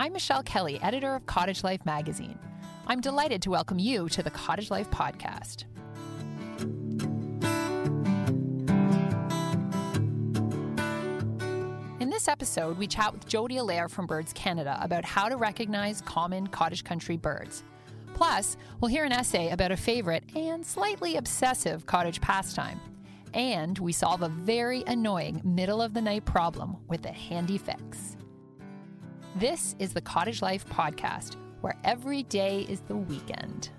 I'm Michelle Kelly, editor of Cottage Life magazine. I'm delighted to welcome you to the Cottage Life podcast. In this episode, we chat with Jody Allair from Birds Canada about how to recognize common cottage country birds. Plus, we'll hear an essay about a favorite and slightly obsessive cottage pastime. And we solve a very annoying middle of the night problem with a handy fix. This is the Cottage Life Podcast, where every day is the weekend.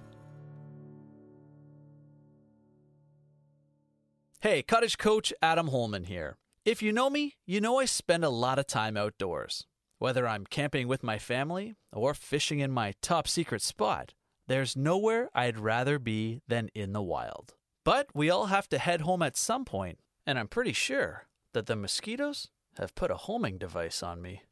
Hey, cottage coach Adam Holman here. If you know me, you know I spend a lot of time outdoors. Whether I'm camping with my family or fishing in my top secret spot, there's nowhere I'd rather be than in the wild. But we all have to head home at some point, and I'm pretty sure that the mosquitoes have put a homing device on me.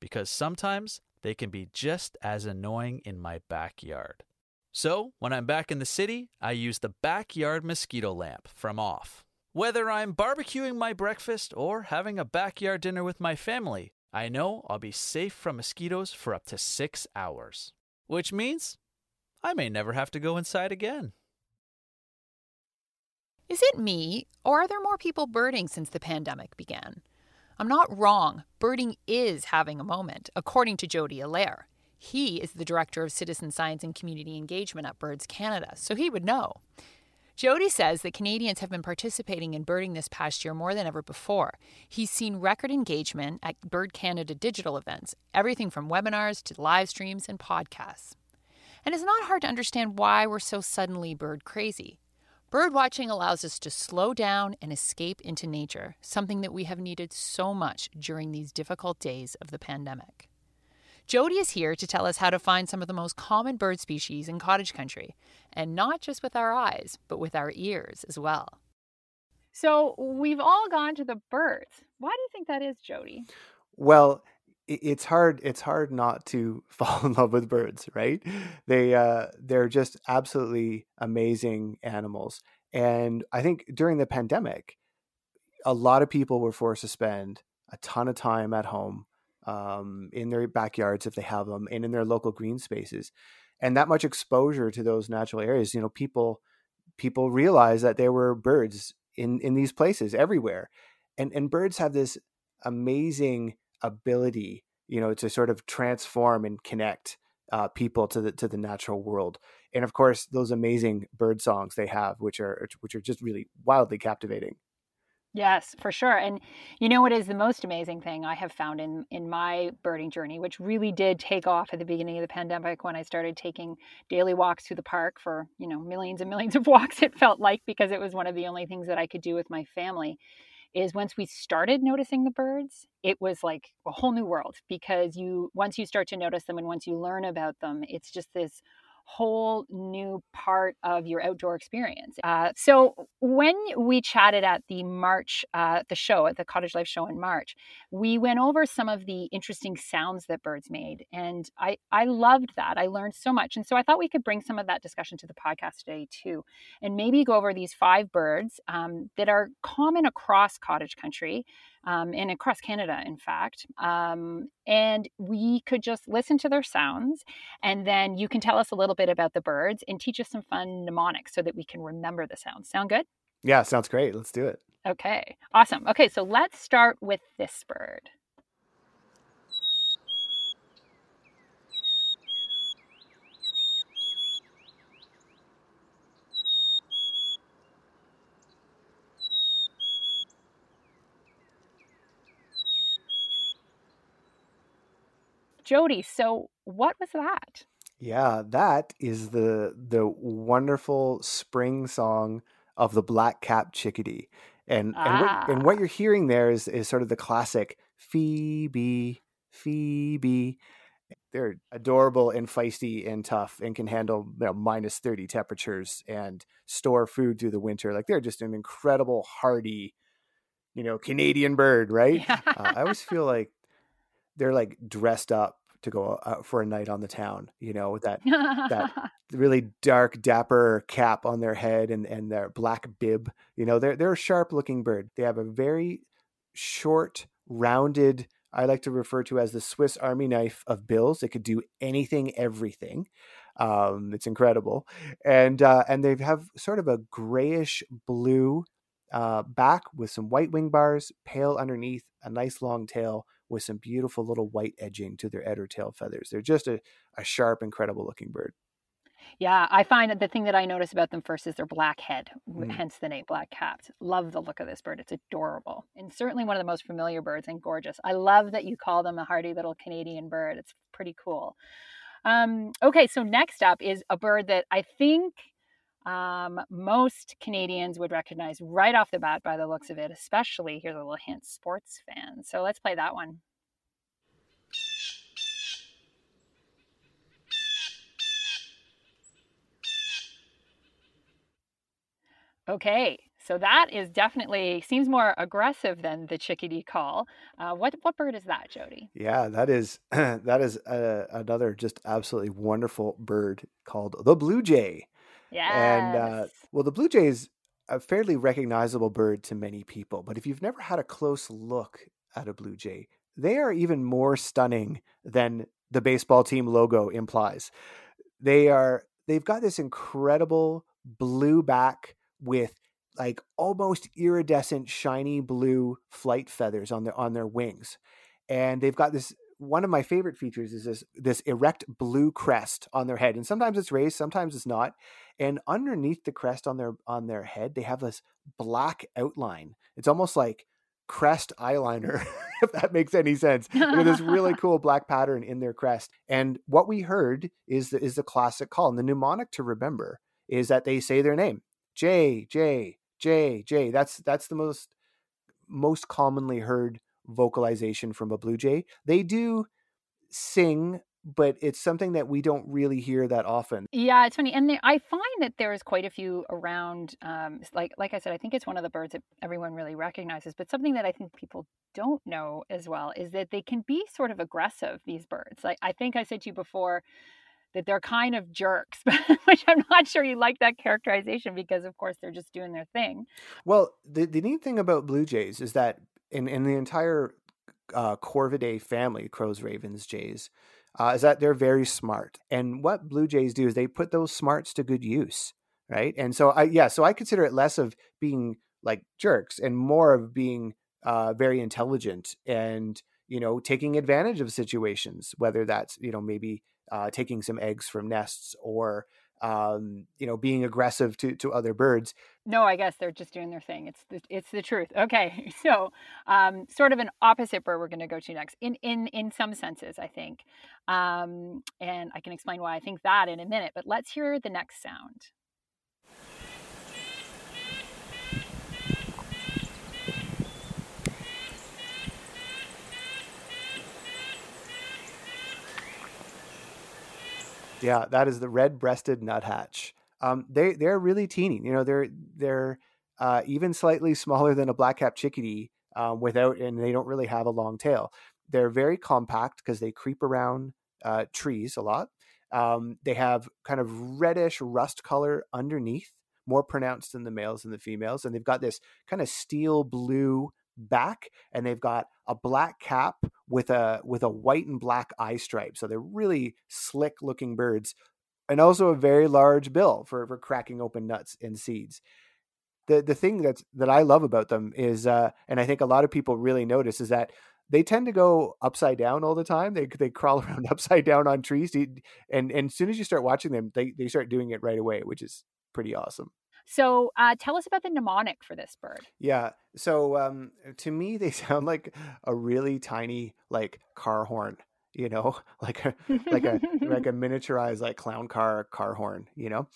Because sometimes they can be just as annoying in my backyard. So, when I'm back in the city, I use the backyard mosquito lamp from Off. Whether I'm barbecuing my breakfast or having a backyard dinner with my family, I know I'll be safe from mosquitoes for up to six hours. Which means I may never have to go inside again. Is it me, or are there more people birding since the pandemic began? I'm not wrong. Birding is having a moment, according to Jody Allair. He is the director of citizen science and community engagement at Birds Canada, so he would know. Jody says that Canadians have been participating in birding this past year more than ever before. He's seen record engagement at Bird Canada digital events, everything from webinars to live streams and podcasts. And it's not hard to understand why we're so suddenly bird crazy. Bird watching allows us to slow down and escape into nature, something that we have needed so much during these difficult days of the pandemic. Jody is here to tell us how to find some of the most common bird species in cottage country, and not just with our eyes, but with our ears as well. So, we've all gone to the birds. Why do you think that is, Jody? Well, it's hard it's hard not to fall in love with birds right? They uh they're just absolutely amazing animals. And i think during the pandemic a lot of people were forced to spend a ton of time at home um, in their backyards if they have them and in their local green spaces. And that much exposure to those natural areas you know people people realize that there were birds in in these places everywhere. And and birds have this amazing ability you know to sort of transform and connect uh, people to the to the natural world. And of course those amazing bird songs they have which are which are just really wildly captivating. Yes, for sure. And you know what is the most amazing thing I have found in in my birding journey, which really did take off at the beginning of the pandemic when I started taking daily walks through the park for, you know, millions and millions of walks it felt like because it was one of the only things that I could do with my family is once we started noticing the birds, it was like a whole new world because you once you start to notice them and once you learn about them, it's just this whole new part of your outdoor experience. Uh, so when we chatted at the March, uh, the show at the Cottage Life show in March, we went over some of the interesting sounds that birds made, and I I loved that. I learned so much, and so I thought we could bring some of that discussion to the podcast today too, and maybe go over these five birds um, that are common across cottage country um, and across Canada, in fact. Um, and we could just listen to their sounds, and then you can tell us a little bit about the birds and teach us some fun mnemonics so that we can remember the sounds. Sound good? Yeah, sounds great. Let's do it. Okay, awesome. Okay, so let's start with this bird. Jody, so what was that? Yeah, that is the the wonderful spring song of the black cap chickadee. And ah. and, what, and what ah. you're hearing there is is sort of the classic Phoebe, Phoebe. They're adorable and feisty and tough and can handle you know, minus 30 temperatures and store food through the winter. Like they're just an incredible hardy, you know, Canadian bird, right? Yeah. Uh, I always feel like they're like dressed up to go out for a night on the town, you know, with that that really dark, dapper cap on their head and and their black bib. You know, they're they're a sharp looking bird. They have a very short, rounded I like to refer to as the Swiss Army knife of bills. It could do anything, everything. Um, it's incredible, and uh, and they have sort of a grayish blue uh, back with some white wing bars, pale underneath, a nice long tail with some beautiful little white edging to their head or tail feathers. They're just a, a sharp, incredible looking bird. Yeah, I find that the thing that I notice about them first is their black head, mm. hence the name black capped. Love the look of this bird. It's adorable and certainly one of the most familiar birds and gorgeous. I love that you call them a hardy little Canadian bird. It's pretty cool. Um, okay, so next up is a bird that I think um, most Canadians would recognize right off the bat by the looks of it, especially, here's a little hint, sports fans. So let's play that one. Okay, so that is definitely seems more aggressive than the chickadee call. Uh, what what bird is that, Jody? Yeah, that is that is uh, another just absolutely wonderful bird called the blue jay. Yeah, and uh, well, the blue jay is a fairly recognizable bird to many people, but if you've never had a close look at a blue jay, they are even more stunning than the baseball team logo implies. They are they've got this incredible blue back with like almost iridescent shiny blue flight feathers on their on their wings and they've got this one of my favorite features is this this erect blue crest on their head and sometimes it's raised sometimes it's not and underneath the crest on their on their head they have this black outline it's almost like crest eyeliner if that makes any sense with this really cool black pattern in their crest and what we heard is the is the classic call and the mnemonic to remember is that they say their name J J J J. That's that's the most most commonly heard vocalization from a blue jay. They do sing but it's something that we don't really hear that often. Yeah, it's funny, and I find that there's quite a few around. Um, like like I said, I think it's one of the birds that everyone really recognizes. But something that I think people don't know as well is that they can be sort of aggressive. These birds, like I think I said to you before, that they're kind of jerks, which I'm not sure you like that characterization because, of course, they're just doing their thing. Well, the, the neat thing about Blue Jays is that in, in the entire uh, Corvidae family, crows, ravens, jays, uh, is that they're very smart. And what Blue Jays do is they put those smarts to good use, right? And so, I yeah, so I consider it less of being like jerks and more of being uh, very intelligent and you know taking advantage of situations, whether that's you know maybe uh, taking some eggs from nests or um, you know being aggressive to to other birds. No, I guess they're just doing their thing. It's the, it's the truth. Okay, so um, sort of an opposite bird we're going to go to next. In in in some senses, I think, um, and I can explain why I think that in a minute. But let's hear the next sound. Yeah, that is the red-breasted nuthatch. Um, they they're really teeny. You know, they're they're uh, even slightly smaller than a black-capped chickadee um, without, and they don't really have a long tail. They're very compact because they creep around uh, trees a lot. Um, they have kind of reddish rust color underneath, more pronounced than the males and the females, and they've got this kind of steel blue back and they've got a black cap with a with a white and black eye stripe so they're really slick looking birds and also a very large bill for, for cracking open nuts and seeds the the thing that's that i love about them is uh and i think a lot of people really notice is that they tend to go upside down all the time. They they crawl around upside down on trees, and and as soon as you start watching them, they they start doing it right away, which is pretty awesome. So uh, tell us about the mnemonic for this bird. Yeah. So um, to me, they sound like a really tiny like car horn. You know, like a like a like a miniaturized like clown car car horn. You know,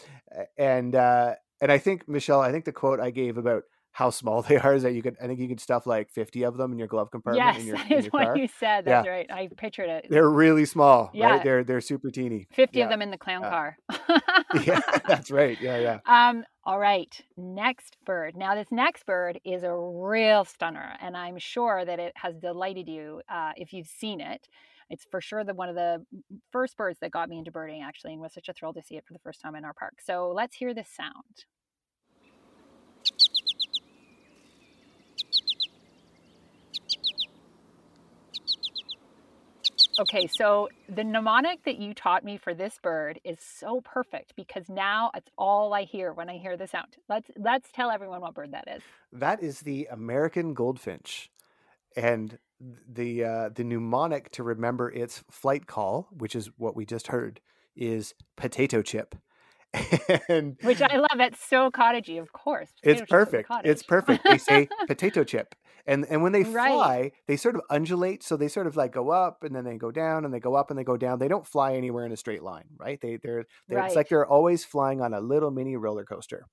and uh, and I think Michelle, I think the quote I gave about how small they are is that you could I think you could stuff like 50 of them in your glove compartment yes, in your, that is what car. you said. That's yeah. right. I pictured it. They're really small. Yeah. Right? They're they're super teeny. 50 yeah. of them in the clown uh, car. yeah, that's right. Yeah, yeah. Um all right, next bird. Now this next bird is a real stunner and I'm sure that it has delighted you uh, if you've seen it. It's for sure the one of the first birds that got me into birding actually and was such a thrill to see it for the first time in our park. So let's hear this sound. Okay, so the mnemonic that you taught me for this bird is so perfect because now it's all I hear when I hear the sound. Let's let's tell everyone what bird that is. That is the American goldfinch, and the uh, the mnemonic to remember its flight call, which is what we just heard, is potato chip. and which I love. It's so cottagey, of course. Potato it's perfect. It's perfect. They say potato chip, and and when they fly, right. they sort of undulate. So they sort of like go up and then they go down and they go up and they go down. They don't fly anywhere in a straight line, right? They they're, they're right. it's like they're always flying on a little mini roller coaster.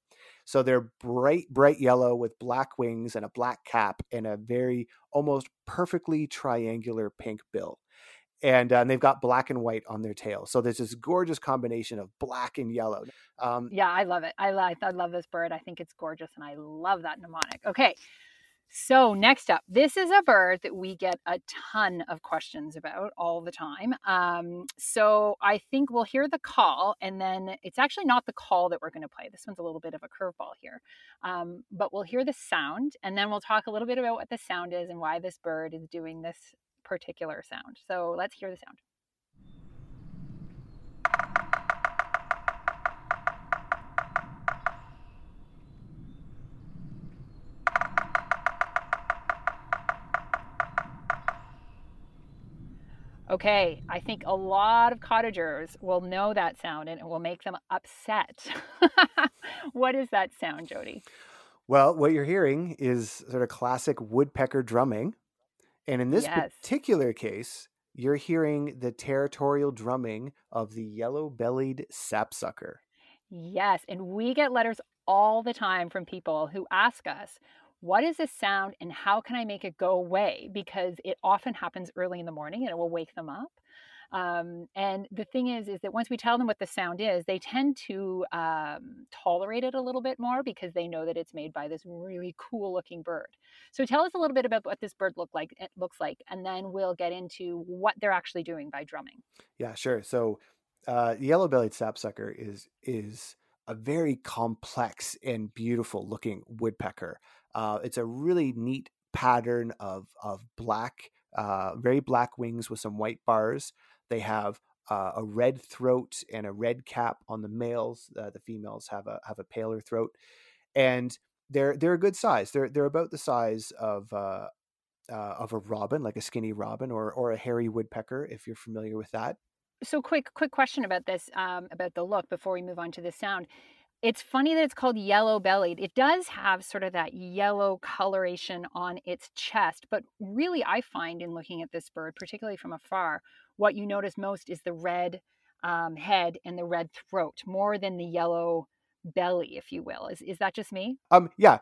So they're bright bright yellow with black wings and a black cap and a very almost perfectly triangular pink bill. And, uh, and they've got black and white on their tail. So there's this gorgeous combination of black and yellow. Um, yeah, I love it. I I love this bird. I think it's gorgeous, and I love that mnemonic. Okay, so, next up, this is a bird that we get a ton of questions about all the time. Um, so, I think we'll hear the call, and then it's actually not the call that we're going to play. This one's a little bit of a curveball here. Um, but we'll hear the sound, and then we'll talk a little bit about what the sound is and why this bird is doing this particular sound. So, let's hear the sound. Okay, I think a lot of cottagers will know that sound and it will make them upset. what is that sound, Jody? Well, what you're hearing is sort of classic woodpecker drumming. And in this yes. particular case, you're hearing the territorial drumming of the yellow bellied sapsucker. Yes, and we get letters all the time from people who ask us, what is this sound and how can I make it go away? Because it often happens early in the morning and it will wake them up. Um, and the thing is, is that once we tell them what the sound is, they tend to um, tolerate it a little bit more because they know that it's made by this really cool looking bird. So tell us a little bit about what this bird look like. It looks like, and then we'll get into what they're actually doing by drumming. Yeah, sure. So uh, yellow-bellied sapsucker is is a very complex and beautiful looking woodpecker. Uh, it's a really neat pattern of of black, uh, very black wings with some white bars. They have uh, a red throat and a red cap on the males. Uh, the females have a have a paler throat, and they're they're a good size. They're they're about the size of uh, uh, of a robin, like a skinny robin, or or a hairy woodpecker, if you're familiar with that. So quick quick question about this um, about the look before we move on to the sound it's funny that it's called yellow bellied. It does have sort of that yellow coloration on its chest, but really, I find in looking at this bird, particularly from afar, what you notice most is the red um, head and the red throat more than the yellow belly, if you will. Is is that just me? Um, yeah,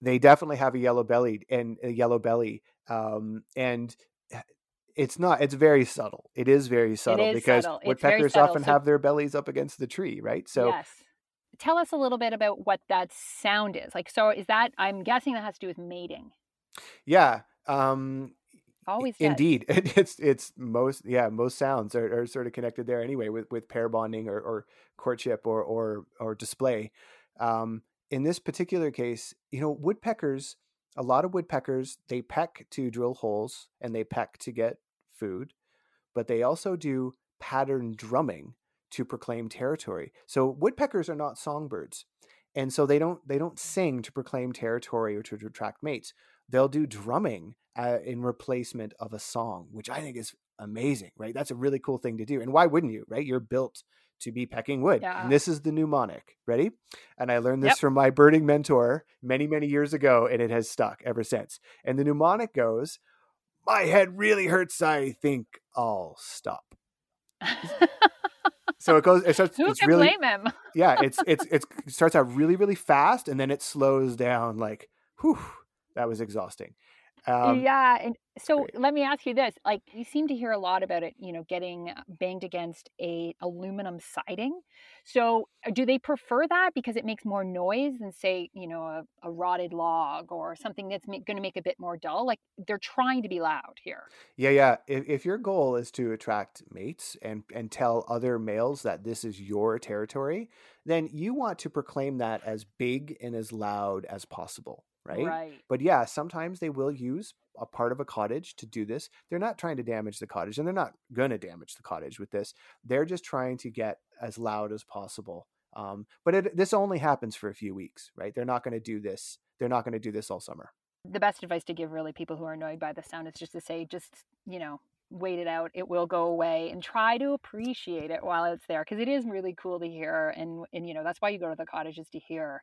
they definitely have a yellow bellied and a yellow belly, um, and it's not. It's very subtle. It is very subtle because subtle. woodpeckers often so... have their bellies up against the tree, right? So. Yes tell us a little bit about what that sound is. Like, so is that, I'm guessing that has to do with mating. Yeah. Um, Always does. indeed. It's, it's most, yeah, most sounds are, are sort of connected there anyway with, with pair bonding or, or courtship or, or, or display. Um, in this particular case, you know, woodpeckers, a lot of woodpeckers, they peck to drill holes and they peck to get food, but they also do pattern drumming to proclaim territory. So woodpeckers are not songbirds. And so they don't they don't sing to proclaim territory or to attract mates. They'll do drumming uh, in replacement of a song, which I think is amazing, right? That's a really cool thing to do. And why wouldn't you, right? You're built to be pecking wood. Yeah. And this is the mnemonic. Ready? And I learned this yep. from my birding mentor many, many years ago, and it has stuck ever since. And the mnemonic goes, My head really hurts. I think I'll stop. so it goes. It starts. Who it's can really, blame him? yeah, it's it's it's it starts out really really fast and then it slows down. Like, whew, that was exhausting. Um, yeah, and so let me ask you this: like, you seem to hear a lot about it, you know, getting uh, banged against a aluminum siding. So, uh, do they prefer that because it makes more noise than, say, you know, a, a rotted log or something that's ma- going to make a bit more dull? Like, they're trying to be loud here. Yeah, yeah. If, if your goal is to attract mates and and tell other males that this is your territory, then you want to proclaim that as big and as loud as possible right? Right. But yeah, sometimes they will use a part of a cottage to do this. They're not trying to damage the cottage and they're not going to damage the cottage with this. They're just trying to get as loud as possible. Um, but it, this only happens for a few weeks, right? They're not going to do this. They're not going to do this all summer. The best advice to give really people who are annoyed by the sound is just to say, just, you know, wait it out. It will go away and try to appreciate it while it's there because it is really cool to hear. And, and, you know, that's why you go to the cottages to hear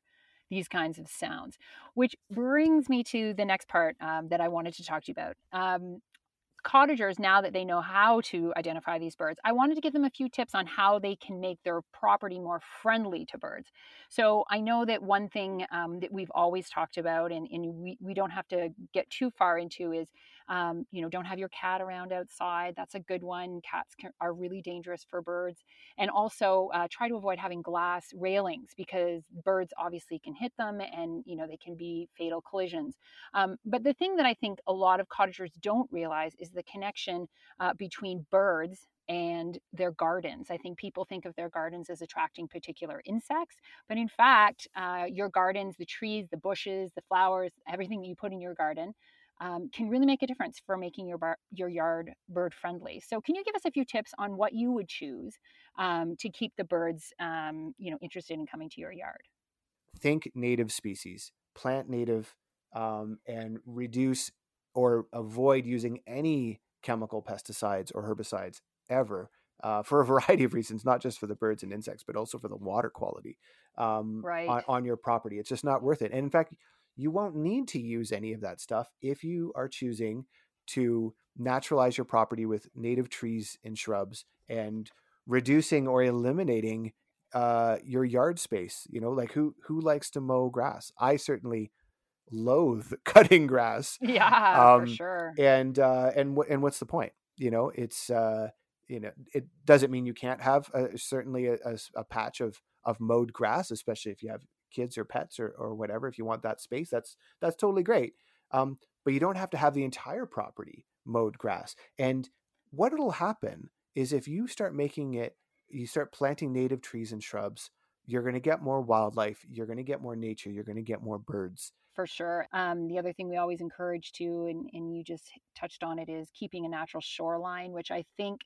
these kinds of sounds, which brings me to the next part um, that I wanted to talk to you about. Um, cottagers, now that they know how to identify these birds, I wanted to give them a few tips on how they can make their property more friendly to birds. So I know that one thing um, that we've always talked about, and, and we, we don't have to get too far into, is um, you know, don't have your cat around outside. That's a good one. Cats can, are really dangerous for birds. And also uh, try to avoid having glass railings because birds obviously can hit them and, you know, they can be fatal collisions. Um, but the thing that I think a lot of cottagers don't realize is the connection uh, between birds and their gardens. I think people think of their gardens as attracting particular insects, but in fact, uh, your gardens, the trees, the bushes, the flowers, everything that you put in your garden um, can really make a difference for making your bar, your yard bird friendly. So, can you give us a few tips on what you would choose um, to keep the birds, um, you know, interested in coming to your yard? Think native species, plant native, um, and reduce or avoid using any chemical pesticides or herbicides ever. Uh, for a variety of reasons, not just for the birds and insects, but also for the water quality um, right. on, on your property. It's just not worth it. And in fact, you won't need to use any of that stuff if you are choosing to naturalize your property with native trees and shrubs and reducing or eliminating uh, your yard space. You know, like who who likes to mow grass? I certainly loathe cutting grass. Yeah, um, for sure. And uh, and what and what's the point? You know, it's uh, you know, it doesn't mean you can't have a, certainly a, a, a patch of of mowed grass, especially if you have kids or pets or, or whatever if you want that space that's that's totally great. Um, but you don't have to have the entire property mowed grass. And what'll happen is if you start making it you start planting native trees and shrubs you're going to get more wildlife you're going to get more nature you're going to get more birds. For sure. Um, the other thing we always encourage too and, and you just touched on it is keeping a natural shoreline which i think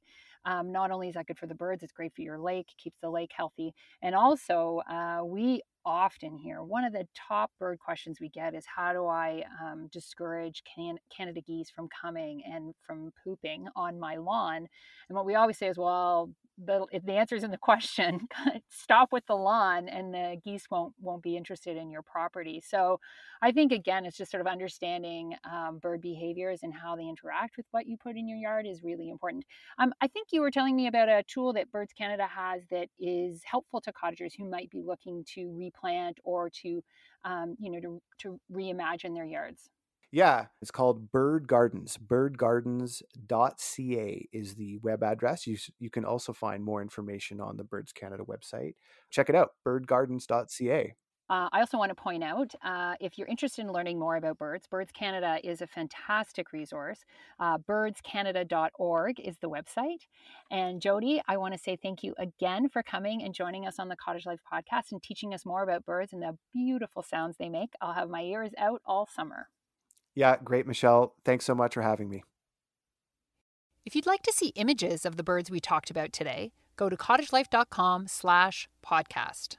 um, not only is that good for the birds, it's great for your lake, keeps the lake healthy. And also, uh, we often hear one of the top bird questions we get is how do I um, discourage can- Canada geese from coming and from pooping on my lawn? And what we always say is, well, the, if the answer is in the question, stop with the lawn and the geese won't won't be interested in your property. So I think again, it's just sort of understanding um, bird behaviors and how they interact with what you put in your yard is really important. Um, I think you were telling me about a tool that Birds Canada has that is helpful to cottagers who might be looking to replant or to um, you know to, to reimagine their yards. Yeah, it's called Bird Gardens. Birdgardens.ca is the web address. You, you can also find more information on the Birds Canada website. Check it out, birdgardens.ca. Uh, I also want to point out uh, if you're interested in learning more about birds, Birds Canada is a fantastic resource. Uh, birdscanada.org is the website. And Jody, I want to say thank you again for coming and joining us on the Cottage Life podcast and teaching us more about birds and the beautiful sounds they make. I'll have my ears out all summer. Yeah, great, Michelle. Thanks so much for having me. If you'd like to see images of the birds we talked about today, go to cottagelife.com slash podcast.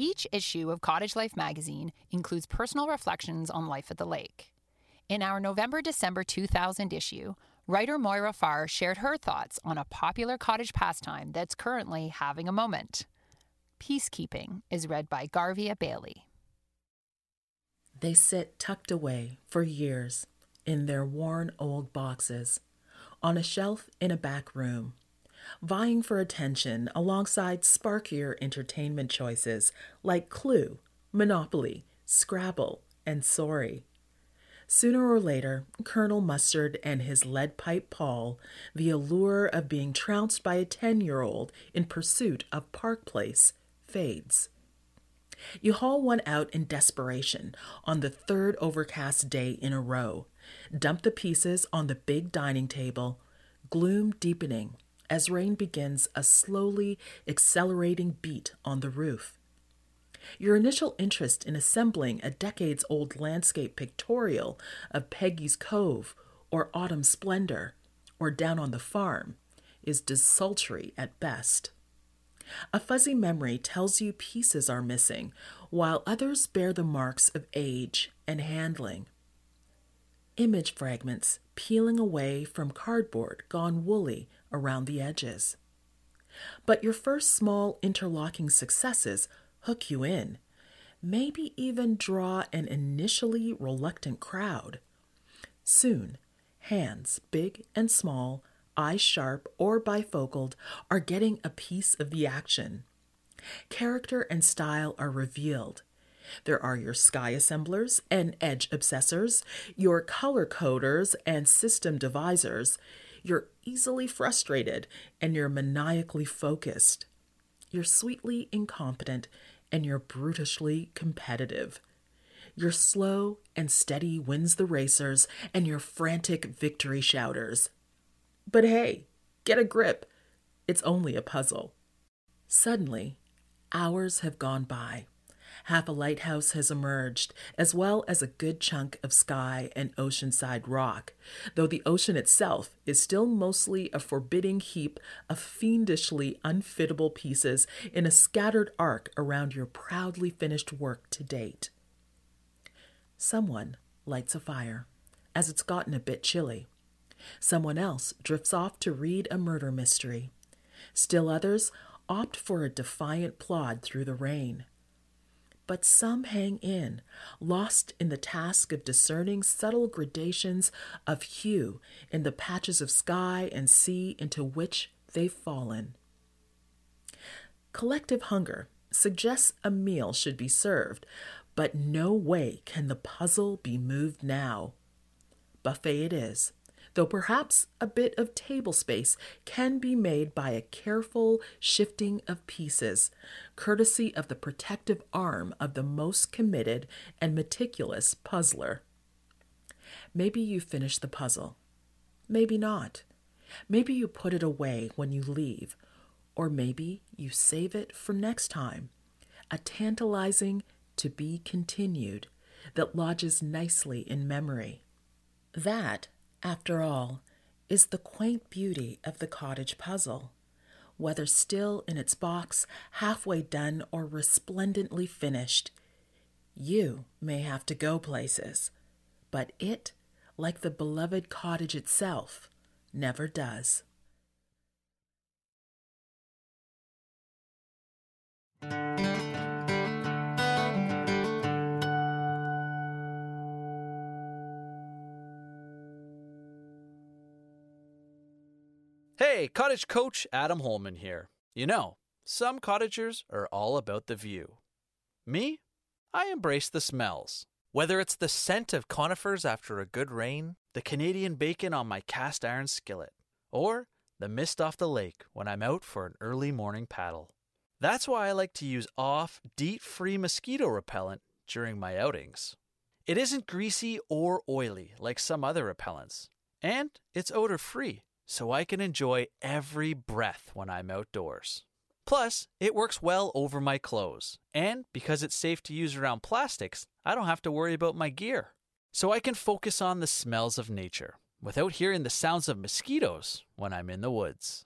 Each issue of Cottage Life magazine includes personal reflections on life at the lake. In our November December 2000 issue, Writer Moira Farr shared her thoughts on a popular cottage pastime that's currently having a moment. Piece Keeping is read by Garvia Bailey. They sit tucked away for years in their worn old boxes on a shelf in a back room, vying for attention alongside sparkier entertainment choices like Clue, Monopoly, Scrabble, and Sorry. Sooner or later, Colonel Mustard and his lead pipe pall, the allure of being trounced by a 10 year old in pursuit of Park Place, fades. You haul one out in desperation on the third overcast day in a row, dump the pieces on the big dining table, gloom deepening as rain begins a slowly accelerating beat on the roof. Your initial interest in assembling a decades old landscape pictorial of Peggy's Cove or Autumn Splendor or Down on the Farm is desultory at best. A fuzzy memory tells you pieces are missing, while others bear the marks of age and handling. Image fragments peeling away from cardboard gone woolly around the edges. But your first small interlocking successes hook you in, maybe even draw an initially reluctant crowd. Soon, hands, big and small, eyes sharp or bifocaled, are getting a piece of the action. Character and style are revealed. There are your sky assemblers and edge obsessors, your color coders and system devisers. You're easily frustrated and you're maniacally focused. You're sweetly incompetent and you're brutishly competitive. You're slow and steady wins the racers and you're frantic victory shouters. But hey, get a grip. It's only a puzzle. Suddenly, hours have gone by. Half a lighthouse has emerged, as well as a good chunk of sky and oceanside rock, though the ocean itself is still mostly a forbidding heap of fiendishly unfittable pieces in a scattered arc around your proudly finished work to date. Someone lights a fire, as it's gotten a bit chilly. Someone else drifts off to read a murder mystery. Still others opt for a defiant plod through the rain. But some hang in, lost in the task of discerning subtle gradations of hue in the patches of sky and sea into which they've fallen. Collective hunger suggests a meal should be served, but no way can the puzzle be moved now. Buffet it is, though perhaps a bit of table space can be made by a careful shifting of pieces, courtesy of the protective arm of the most committed and meticulous puzzler. Maybe you finish the puzzle. Maybe not. Maybe you put it away when you leave, or maybe you save it for next time. A tantalizing to be continued that lodges nicely in memory. That after all, is the quaint beauty of the cottage puzzle. Whether still in its box, halfway done, or resplendently finished, you may have to go places, but it, like the beloved cottage itself, never does. Hey, cottage coach Adam Holman here. You know, some cottagers are all about the view. Me? I embrace the smells. Whether it's the scent of conifers after a good rain, the Canadian bacon on my cast iron skillet, or the mist off the lake when I'm out for an early morning paddle. That's why I like to use off, DEET free mosquito repellent during my outings. It isn't greasy or oily like some other repellents, and it's odor free so I can enjoy every breath when I'm outdoors. Plus, it works well over my clothes, and because it's safe to use around plastics, I don't have to worry about my gear. So I can focus on the smells of nature without hearing the sounds of mosquitoes when I'm in the woods.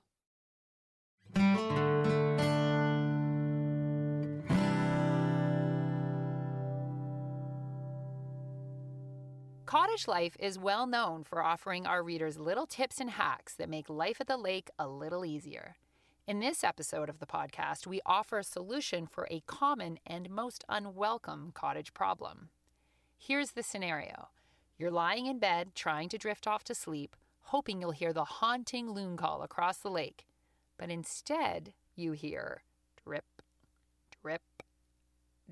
Cottage Life is well known for offering our readers little tips and hacks that make life at the lake a little easier. In this episode of the podcast, we offer a solution for a common and most unwelcome cottage problem. Here's the scenario you're lying in bed trying to drift off to sleep, hoping you'll hear the haunting loon call across the lake, but instead you hear drip, drip,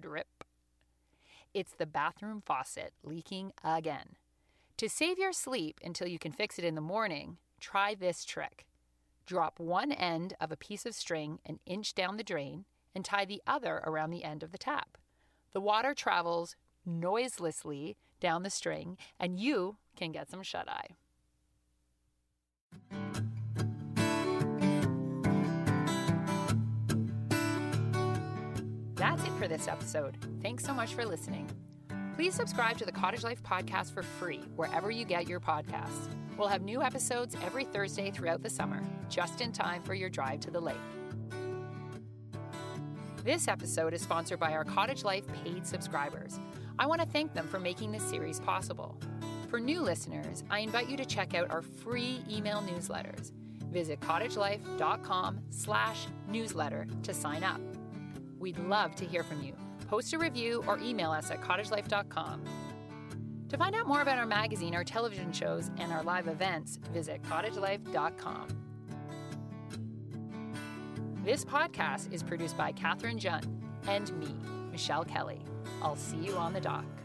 drip. It's the bathroom faucet leaking again. To save your sleep until you can fix it in the morning, try this trick. Drop one end of a piece of string an inch down the drain and tie the other around the end of the tap. The water travels noiselessly down the string, and you can get some shut eye. That's it for this episode. Thanks so much for listening. Please subscribe to the Cottage Life podcast for free wherever you get your podcasts. We'll have new episodes every Thursday throughout the summer, just in time for your drive to the lake. This episode is sponsored by our Cottage Life paid subscribers. I want to thank them for making this series possible. For new listeners, I invite you to check out our free email newsletters. Visit cottagelife.com slash newsletter to sign up. We'd love to hear from you post a review, or email us at cottagelife.com. To find out more about our magazine, our television shows, and our live events, visit cottagelife.com. This podcast is produced by Katherine Junt and me, Michelle Kelly. I'll see you on the dock.